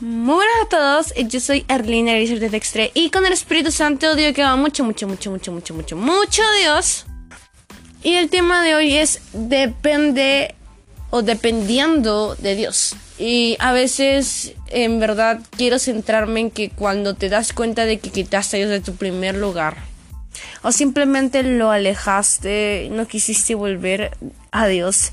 Muy buenas a todos, yo soy Erlina Elizabeth de Dextre y con el Espíritu Santo digo que va mucho, mucho, mucho, mucho, mucho, mucho, mucho Dios. Y el tema de hoy es depende o dependiendo de Dios. Y a veces, en verdad, quiero centrarme en que cuando te das cuenta de que quitaste a Dios de tu primer lugar, o simplemente lo alejaste, no quisiste volver a Dios,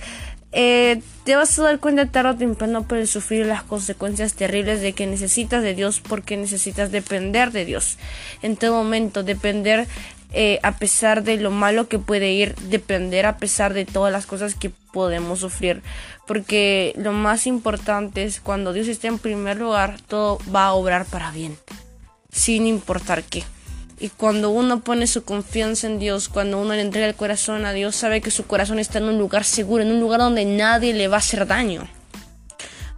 eh, te vas a dar cuenta tarde o temprano por sufrir las consecuencias terribles de que necesitas de Dios porque necesitas depender de Dios. En todo momento, depender eh, a pesar de lo malo que puede ir, depender a pesar de todas las cosas que podemos sufrir. Porque lo más importante es cuando Dios esté en primer lugar, todo va a obrar para bien, sin importar qué. Y cuando uno pone su confianza en Dios, cuando uno le entrega el corazón a Dios, sabe que su corazón está en un lugar seguro, en un lugar donde nadie le va a hacer daño.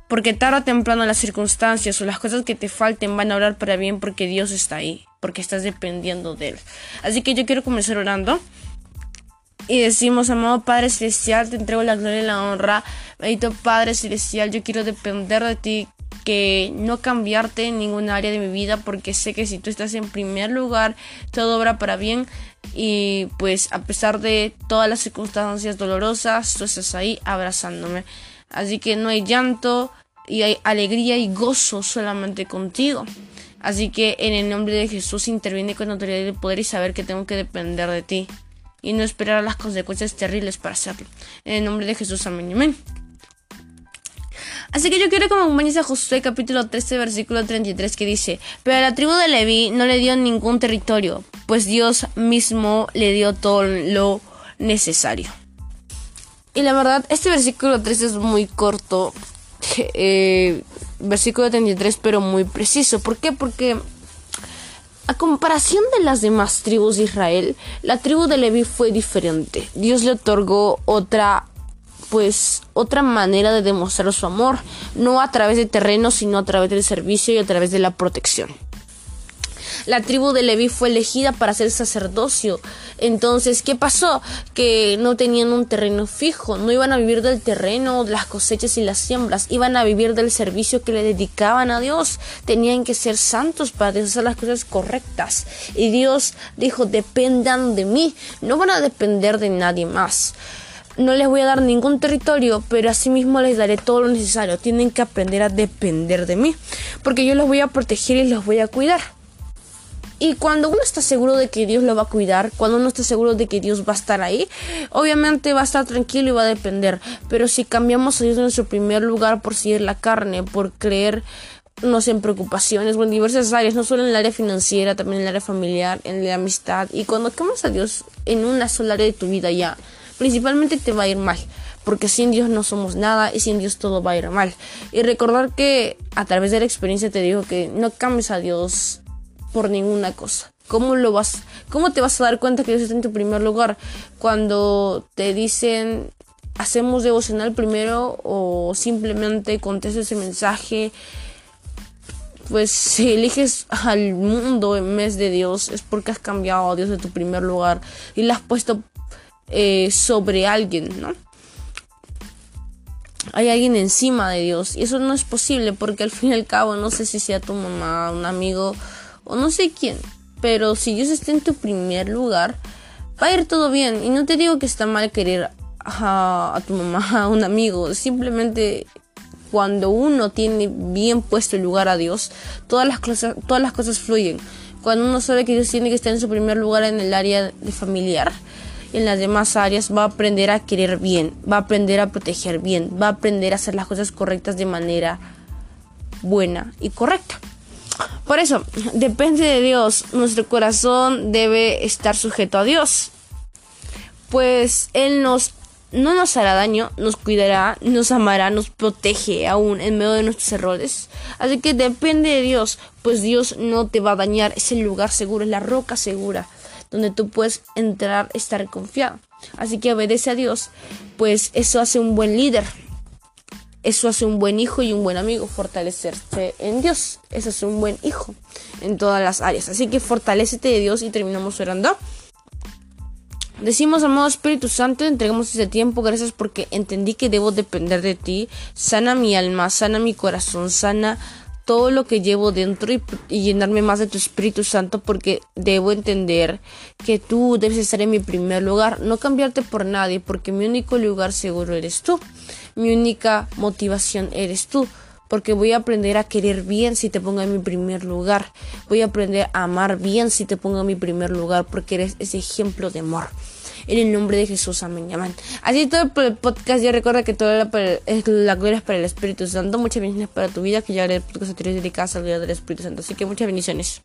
Porque tarde o temprano las circunstancias o las cosas que te falten van a orar para bien porque Dios está ahí, porque estás dependiendo de Él. Así que yo quiero comenzar orando. Y decimos, amado Padre Celestial, te entrego la gloria y la honra. Bendito Padre Celestial, yo quiero depender de ti que no cambiarte en ningún área de mi vida porque sé que si tú estás en primer lugar todo obra para bien. Y pues a pesar de todas las circunstancias dolorosas tú estás ahí abrazándome. Así que no hay llanto y hay alegría y gozo solamente contigo. Así que en el nombre de Jesús interviene con autoridad y poder y saber que tengo que depender de ti. Y no esperar las consecuencias terribles para hacerlo. En el nombre de Jesús amén amén Así que yo quiero como a Josué capítulo 13 versículo 33 que dice, pero a la tribu de Leví no le dio ningún territorio, pues Dios mismo le dio todo lo necesario. Y la verdad, este versículo 13 es muy corto, eh, versículo 33, pero muy preciso. ¿Por qué? Porque a comparación de las demás tribus de Israel, la tribu de Leví fue diferente. Dios le otorgó otra pues otra manera de demostrar su amor, no a través de terreno, sino a través del servicio y a través de la protección. La tribu de Leví fue elegida para ser sacerdocio. Entonces, ¿qué pasó? Que no tenían un terreno fijo, no iban a vivir del terreno, las cosechas y las siembras, iban a vivir del servicio que le dedicaban a Dios. Tenían que ser santos para hacer las cosas correctas. Y Dios dijo, dependan de mí, no van a depender de nadie más no les voy a dar ningún territorio, pero asimismo les daré todo lo necesario. Tienen que aprender a depender de mí, porque yo los voy a proteger y los voy a cuidar. Y cuando uno está seguro de que Dios lo va a cuidar, cuando uno está seguro de que Dios va a estar ahí, obviamente va a estar tranquilo y va a depender. Pero si cambiamos a Dios en nuestro primer lugar por seguir la carne, por creer creernos en preocupaciones o en diversas áreas, no solo en el área financiera, también en el área familiar, en la amistad. Y cuando cambias a Dios en una sola área de tu vida ya, principalmente te va a ir mal. Porque sin Dios no somos nada y sin Dios todo va a ir mal. Y recordar que a través de la experiencia te digo que no cambies a Dios por ninguna cosa. ¿Cómo lo vas? ¿Cómo te vas a dar cuenta que Dios está en tu primer lugar? Cuando te dicen hacemos devocional primero o simplemente contestas ese mensaje. Pues si eliges al mundo en vez de Dios es porque has cambiado a Dios de tu primer lugar y le has puesto eh, sobre alguien, ¿no? Hay alguien encima de Dios y eso no es posible porque al fin y al cabo no sé si sea tu mamá, un amigo o no sé quién, pero si Dios está en tu primer lugar, va a ir todo bien y no te digo que está mal querer a, a tu mamá, a un amigo, simplemente cuando uno tiene bien puesto el lugar a Dios, todas las cosas, todas las cosas fluyen. Cuando uno sabe que Dios tiene que estar en su primer lugar en el área de familiar, en las demás áreas va a aprender a querer bien, va a aprender a proteger bien, va a aprender a hacer las cosas correctas de manera buena y correcta. Por eso, depende de Dios, nuestro corazón debe estar sujeto a Dios. Pues Él nos no nos hará daño, nos cuidará, nos amará, nos protege aún en medio de nuestros errores. Así que depende de Dios, pues Dios no te va a dañar, es el lugar seguro, es la roca segura donde tú puedes entrar, estar confiado. Así que obedece a Dios, pues eso hace un buen líder. Eso hace un buen hijo y un buen amigo, fortalecerse en Dios. Eso es un buen hijo en todas las áreas. Así que fortalecete de Dios y terminamos orando. Decimos, amado Espíritu Santo, entregamos este tiempo, gracias porque entendí que debo depender de ti. Sana mi alma, sana mi corazón, sana todo lo que llevo dentro y, y, llenarme más de tu Espíritu Santo porque debo entender que tú debes estar en mi primer lugar, no cambiarte por nadie porque mi único lugar seguro eres tú, mi única motivación eres tú porque voy a aprender a querer bien si te pongo en mi primer lugar. Voy a aprender a amar bien si te pongo en mi primer lugar, porque eres ese ejemplo de amor. En el nombre de Jesús, amén, amén. Así todo el podcast. Ya recuerda que toda la, la gloria para el Espíritu Santo. Muchas bendiciones para tu vida. Que ya haré podcast anteriores dedicadas al del Espíritu Santo. Así que muchas bendiciones.